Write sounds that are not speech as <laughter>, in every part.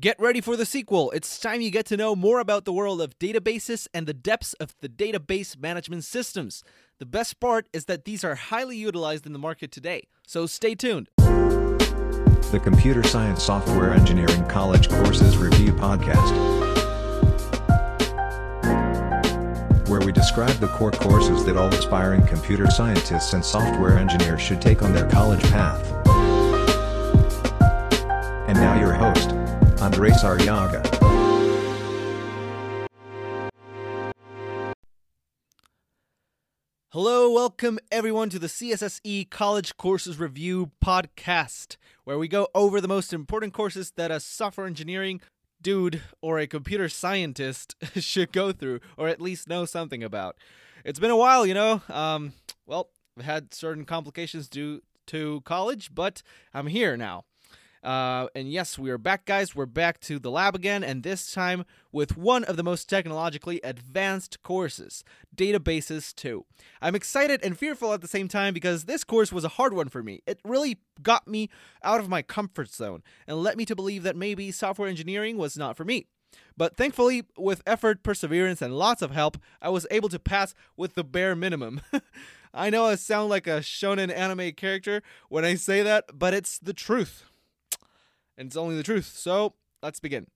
Get ready for the sequel. It's time you get to know more about the world of databases and the depths of the database management systems. The best part is that these are highly utilized in the market today, so stay tuned. The Computer Science Software Engineering College Courses Review Podcast, where we describe the core courses that all aspiring computer scientists and software engineers should take on their college path. And now your host, Andres Arriaga. Hello, welcome everyone to the CSSE College Courses Review podcast, where we go over the most important courses that a software engineering dude or a computer scientist <laughs> should go through, or at least know something about. It's been a while, you know. Um, well, I've had certain complications due to college, but I'm here now. Uh, and yes, we are back, guys. We're back to the lab again, and this time with one of the most technologically advanced courses, Databases 2. I'm excited and fearful at the same time because this course was a hard one for me. It really got me out of my comfort zone and led me to believe that maybe software engineering was not for me. But thankfully, with effort, perseverance, and lots of help, I was able to pass with the bare minimum. <laughs> I know I sound like a shonen anime character when I say that, but it's the truth and it's only the truth. So let's begin.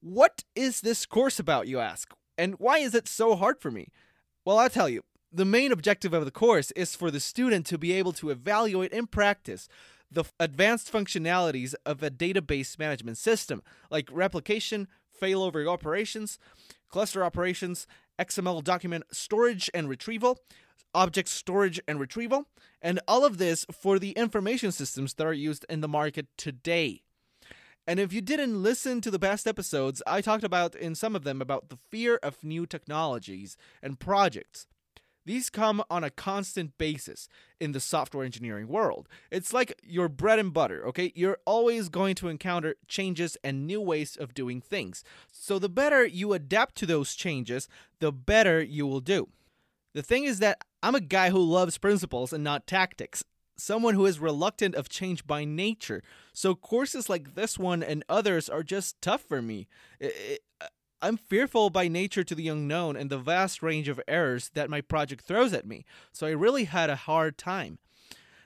What is this course about, you ask? And why is it so hard for me? Well, I'll tell you. The main objective of the course is for the student to be able to evaluate in practice the advanced functionalities of a database management system, like replication, failover operations, cluster operations, XML document storage and retrieval, object storage and retrieval, and all of this for the information systems that are used in the market today. And if you didn't listen to the past episodes, I talked about in some of them about the fear of new technologies and projects. These come on a constant basis in the software engineering world. It's like your bread and butter, okay? You're always going to encounter changes and new ways of doing things. So the better you adapt to those changes, the better you will do. The thing is that I'm a guy who loves principles and not tactics someone who is reluctant of change by nature. So courses like this one and others are just tough for me. I'm fearful by nature to the unknown and the vast range of errors that my project throws at me. So I really had a hard time.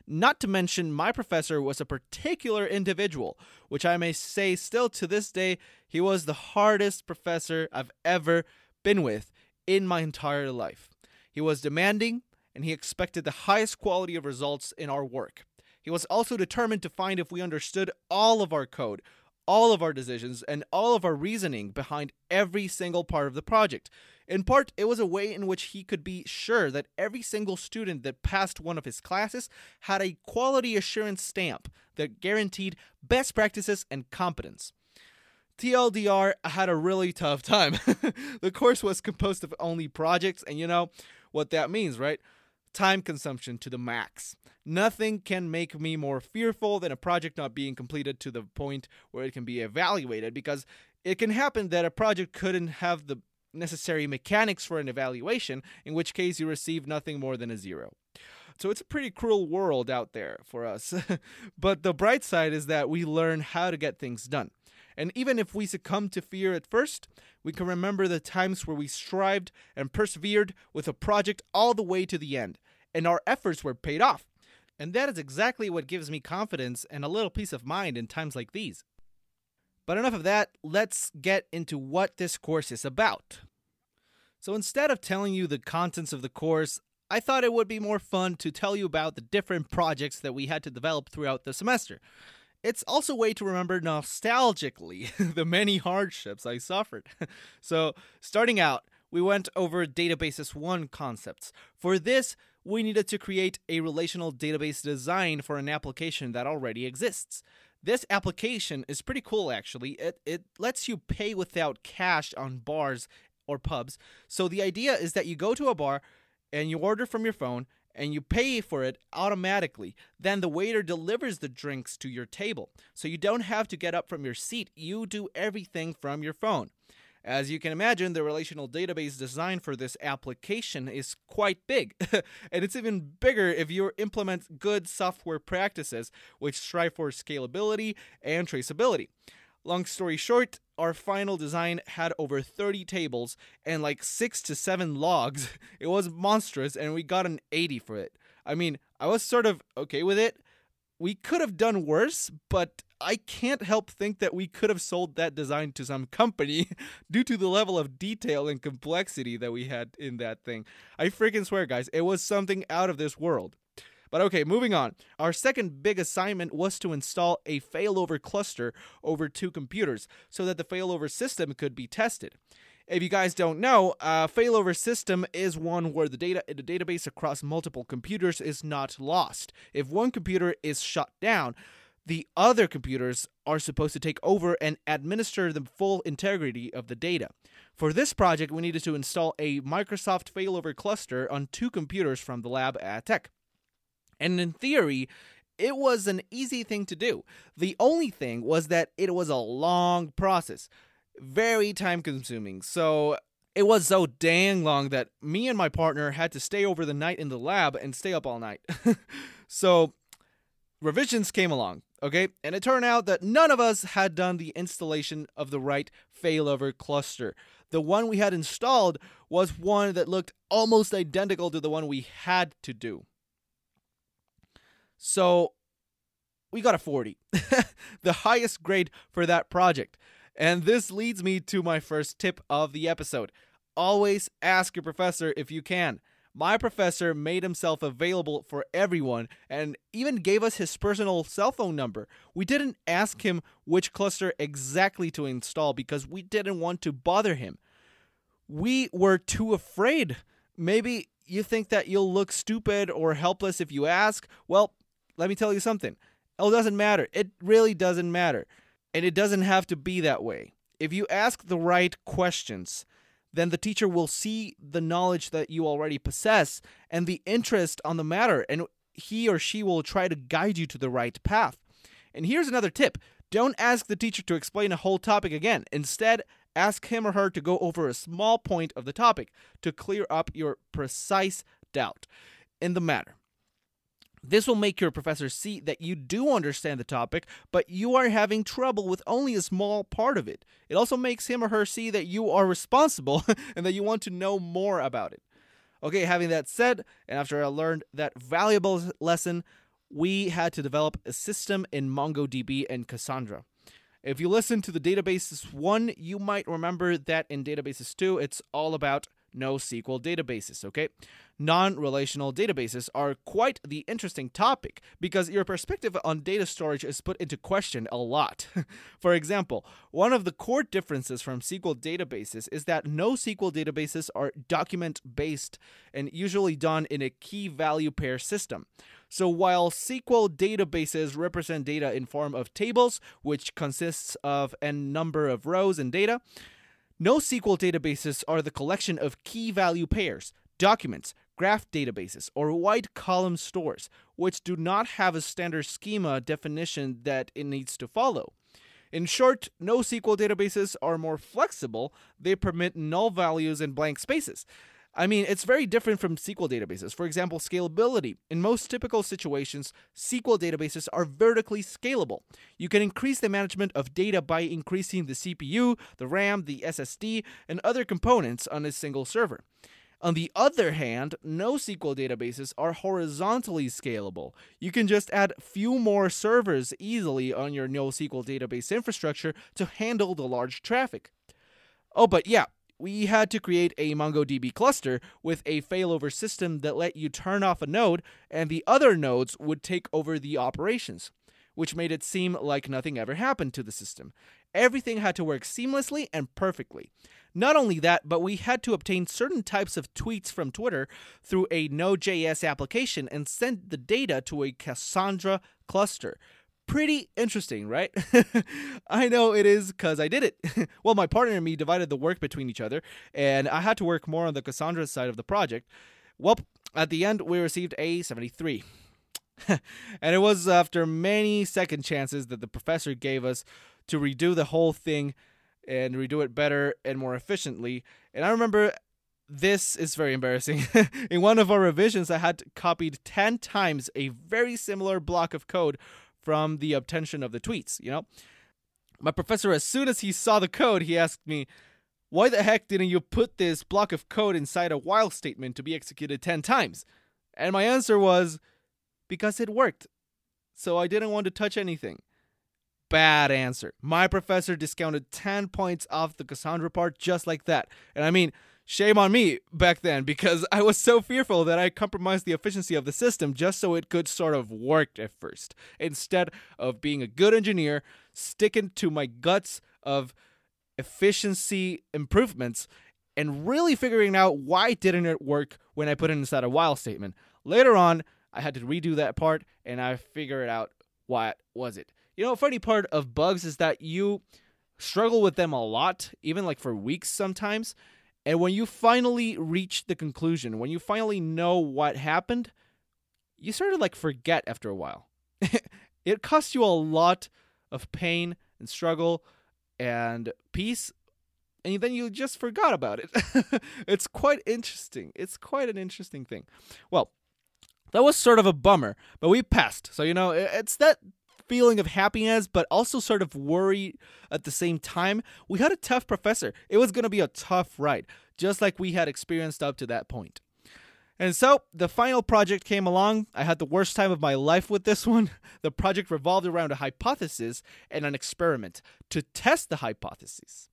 Not to mention, my professor was a particular individual, which I may say still to this day, he was the hardest professor I've ever been with in my entire life. He was demanding, and he expected the highest quality of results in our work. He was also determined to find if we understood all of our code, all of our decisions, and all of our reasoning behind every single part of the project. In part, it was a way in which he could be sure that every single student that passed one of his classes had a quality assurance stamp that guaranteed best practices and competence. TLDR had a really tough time. <laughs> the course was composed of only projects, and you know what that means, right? Time consumption to the max. Nothing can make me more fearful than a project not being completed to the point where it can be evaluated because it can happen that a project couldn't have the necessary mechanics for an evaluation, in which case you receive nothing more than a zero. So it's a pretty cruel world out there for us. <laughs> but the bright side is that we learn how to get things done. And even if we succumb to fear at first, we can remember the times where we strived and persevered with a project all the way to the end, and our efforts were paid off. And that is exactly what gives me confidence and a little peace of mind in times like these. But enough of that, let's get into what this course is about. So instead of telling you the contents of the course, I thought it would be more fun to tell you about the different projects that we had to develop throughout the semester. It's also a way to remember nostalgically <laughs> the many hardships I suffered. <laughs> so, starting out, we went over Databases 1 concepts. For this, we needed to create a relational database design for an application that already exists. This application is pretty cool actually. It it lets you pay without cash on bars or pubs. So the idea is that you go to a bar and you order from your phone and you pay for it automatically. Then the waiter delivers the drinks to your table. So you don't have to get up from your seat, you do everything from your phone. As you can imagine, the relational database design for this application is quite big. <laughs> and it's even bigger if you implement good software practices which strive for scalability and traceability. Long story short, our final design had over 30 tables and like 6 to 7 logs. <laughs> It was monstrous and we got an 80 for it. I mean, I was sort of okay with it. We could have done worse, but I can't help think that we could have sold that design to some company <laughs> due to the level of detail and complexity that we had in that thing. I freaking swear, guys, it was something out of this world. But okay, moving on. Our second big assignment was to install a failover cluster over two computers so that the failover system could be tested. If you guys don't know, a failover system is one where the data in a database across multiple computers is not lost. If one computer is shut down, the other computers are supposed to take over and administer the full integrity of the data. For this project, we needed to install a Microsoft failover cluster on two computers from the lab at Tech. And in theory, it was an easy thing to do. The only thing was that it was a long process, very time consuming. So it was so dang long that me and my partner had to stay over the night in the lab and stay up all night. <laughs> so revisions came along, okay? And it turned out that none of us had done the installation of the right failover cluster. The one we had installed was one that looked almost identical to the one we had to do. So we got a 40, <laughs> the highest grade for that project. And this leads me to my first tip of the episode. Always ask your professor if you can. My professor made himself available for everyone and even gave us his personal cell phone number. We didn't ask him which cluster exactly to install because we didn't want to bother him. We were too afraid. Maybe you think that you'll look stupid or helpless if you ask. Well, let me tell you something. Oh, it doesn't matter. It really doesn't matter. And it doesn't have to be that way. If you ask the right questions, then the teacher will see the knowledge that you already possess and the interest on the matter, and he or she will try to guide you to the right path. And here's another tip don't ask the teacher to explain a whole topic again. Instead, ask him or her to go over a small point of the topic to clear up your precise doubt in the matter. This will make your professor see that you do understand the topic, but you are having trouble with only a small part of it. It also makes him or her see that you are responsible <laughs> and that you want to know more about it. Okay, having that said, and after I learned that valuable lesson, we had to develop a system in MongoDB and Cassandra. If you listen to the databases 1, you might remember that in databases 2, it's all about NoSQL databases, okay? Non relational databases are quite the interesting topic because your perspective on data storage is put into question a lot. <laughs> For example, one of the core differences from SQL databases is that NoSQL databases are document based and usually done in a key value pair system. So while SQL databases represent data in form of tables, which consists of a number of rows and data, NoSQL databases are the collection of key value pairs, documents, graph databases, or wide column stores, which do not have a standard schema definition that it needs to follow. In short, NoSQL databases are more flexible, they permit null values and blank spaces. I mean, it's very different from SQL databases. For example, scalability. In most typical situations, SQL databases are vertically scalable. You can increase the management of data by increasing the CPU, the RAM, the SSD, and other components on a single server. On the other hand, NoSQL databases are horizontally scalable. You can just add few more servers easily on your NoSQL database infrastructure to handle the large traffic. Oh, but yeah, we had to create a MongoDB cluster with a failover system that let you turn off a node and the other nodes would take over the operations, which made it seem like nothing ever happened to the system. Everything had to work seamlessly and perfectly. Not only that, but we had to obtain certain types of tweets from Twitter through a Node.js application and send the data to a Cassandra cluster pretty interesting, right? <laughs> I know it is because I did it. <laughs> well, my partner and me divided the work between each other, and I had to work more on the Cassandra side of the project. Well, at the end, we received a 73. <laughs> and it was after many second chances that the professor gave us to redo the whole thing and redo it better and more efficiently. And I remember this is very embarrassing. In one of our revisions, I had copied 10 times a very similar block of code from the obtention of the tweets, you know? My professor, as soon as he saw the code, he asked me, Why the heck didn't you put this block of code inside a while statement to be executed 10 times? And my answer was, Because it worked. So I didn't want to touch anything. Bad answer. My professor discounted 10 points off the Cassandra part just like that. And I mean, shame on me back then because I was so fearful that I compromised the efficiency of the system just so it could sort of work at first. Instead of being a good engineer, sticking to my guts of efficiency improvements and really figuring out why didn't it work when I put it inside a while statement. Later on, I had to redo that part and I figured out what was it. You know, funny part of bugs is that you struggle with them a lot, even like for weeks sometimes. And when you finally reach the conclusion, when you finally know what happened, you sort of like forget after a while. <laughs> it costs you a lot of pain and struggle and peace, and then you just forgot about it. <laughs> it's quite interesting. It's quite an interesting thing. Well, that was sort of a bummer, but we passed. So, you know, it's that feeling of happiness, but also sort of worry at the same time. We had a tough professor. It was going to be a tough ride, just like we had experienced up to that point. And so the final project came along. I had the worst time of my life with this one. <laughs> The project revolved around a hypothesis and an experiment to test the hypothesis.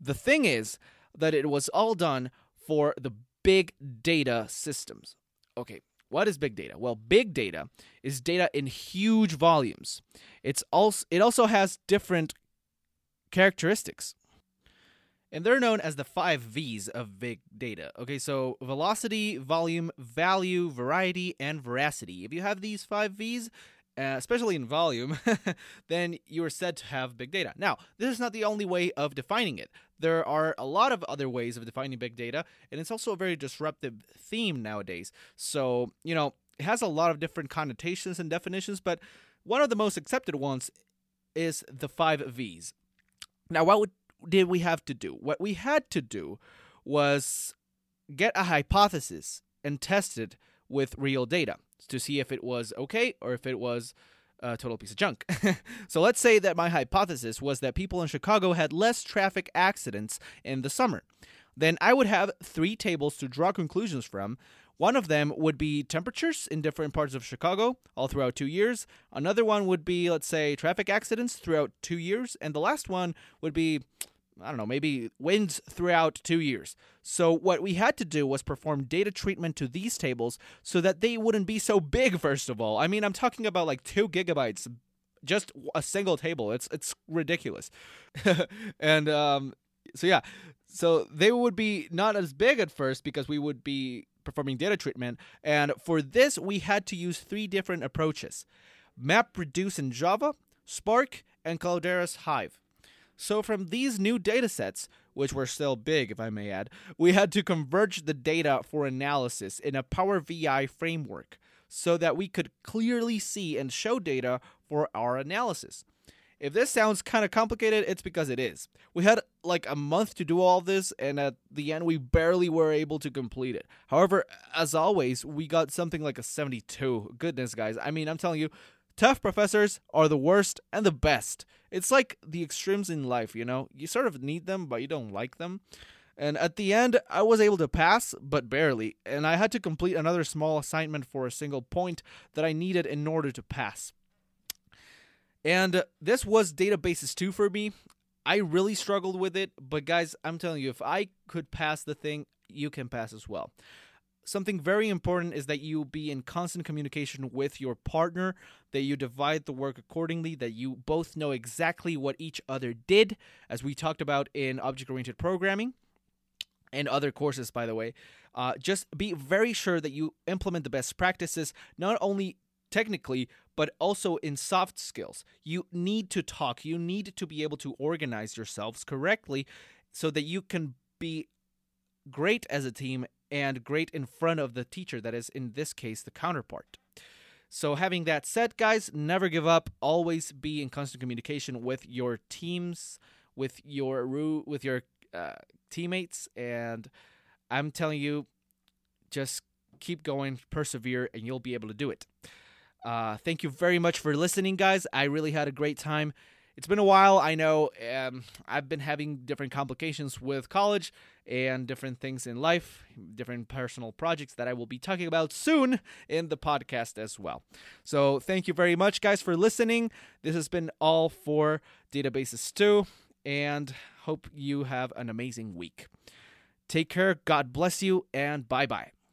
The thing is that it was all done for the big data systems. Okay, what is big data? Well, big data is data in huge volumes. It's also it also has different characteristics. And they're known as the 5 V's of big data. Okay, so velocity, volume, value, variety, and veracity. If you have these 5 V's, uh, especially in volume, <laughs> then you are said to have big data. Now, this is not the only way of defining it. There are a lot of other ways of defining big data, and it's also a very disruptive theme nowadays. So, you know, it has a lot of different connotations and definitions, but one of the most accepted ones is the five V's. Now, what did we have to do? What we had to do was get a hypothesis and test it with real data to see if it was okay or if it was a total piece of junk. <laughs> so let's say that my hypothesis was that people in Chicago had less traffic accidents in the summer. Then I would have three tables to draw conclusions from. One of them would be temperatures in different parts of Chicago all throughout two years. Another one would be, let's say, traffic accidents throughout two years. And the last one would be I don't know, maybe wins throughout two years. So, what we had to do was perform data treatment to these tables so that they wouldn't be so big, first of all. I mean, I'm talking about like two gigabytes, just a single table. It's, it's ridiculous. <laughs> and um, so, yeah, so they would be not as big at first because we would be performing data treatment. And for this, we had to use three different approaches MapReduce in Java, Spark, and Cloudera's Hive. So, from these new datasets, which were still big, if I may add, we had to converge the data for analysis in a Power BI framework so that we could clearly see and show data for our analysis. If this sounds kind of complicated, it's because it is. We had like a month to do all this, and at the end, we barely were able to complete it. However, as always, we got something like a 72. Goodness, guys. I mean, I'm telling you, Tough professors are the worst and the best. It's like the extremes in life, you know? You sort of need them, but you don't like them. And at the end, I was able to pass, but barely. And I had to complete another small assignment for a single point that I needed in order to pass. And this was databases 2 for me. I really struggled with it, but guys, I'm telling you, if I could pass the thing, you can pass as well something very important is that you be in constant communication with your partner, that you divide the work accordingly, that you both know exactly what each other did, as we talked about in object oriented programming and other courses, by the way. Uh, just be very sure that you implement the best practices, not only technically, but also in soft skills. You need to talk, you need to be able to organize yourselves correctly so that you can be great as a team and great in front of the teacher, that is, in this case, the counterpart. So, having that said, guys, never give up. Always be in constant communication with your teams, with your with your uh, teammates, and I'm telling you, just keep going, persevere, and you'll be able to do it. Uh, thank you very much for listening, guys. I really had a great time. It's been a while. I know um, I've been having different complications with college and different things in life, different personal projects that I will be talking about soon in the podcast as well. So, thank you very much, guys, for listening. This has been all for Databases 2, and hope you have an amazing week. Take care, God bless you, and bye bye.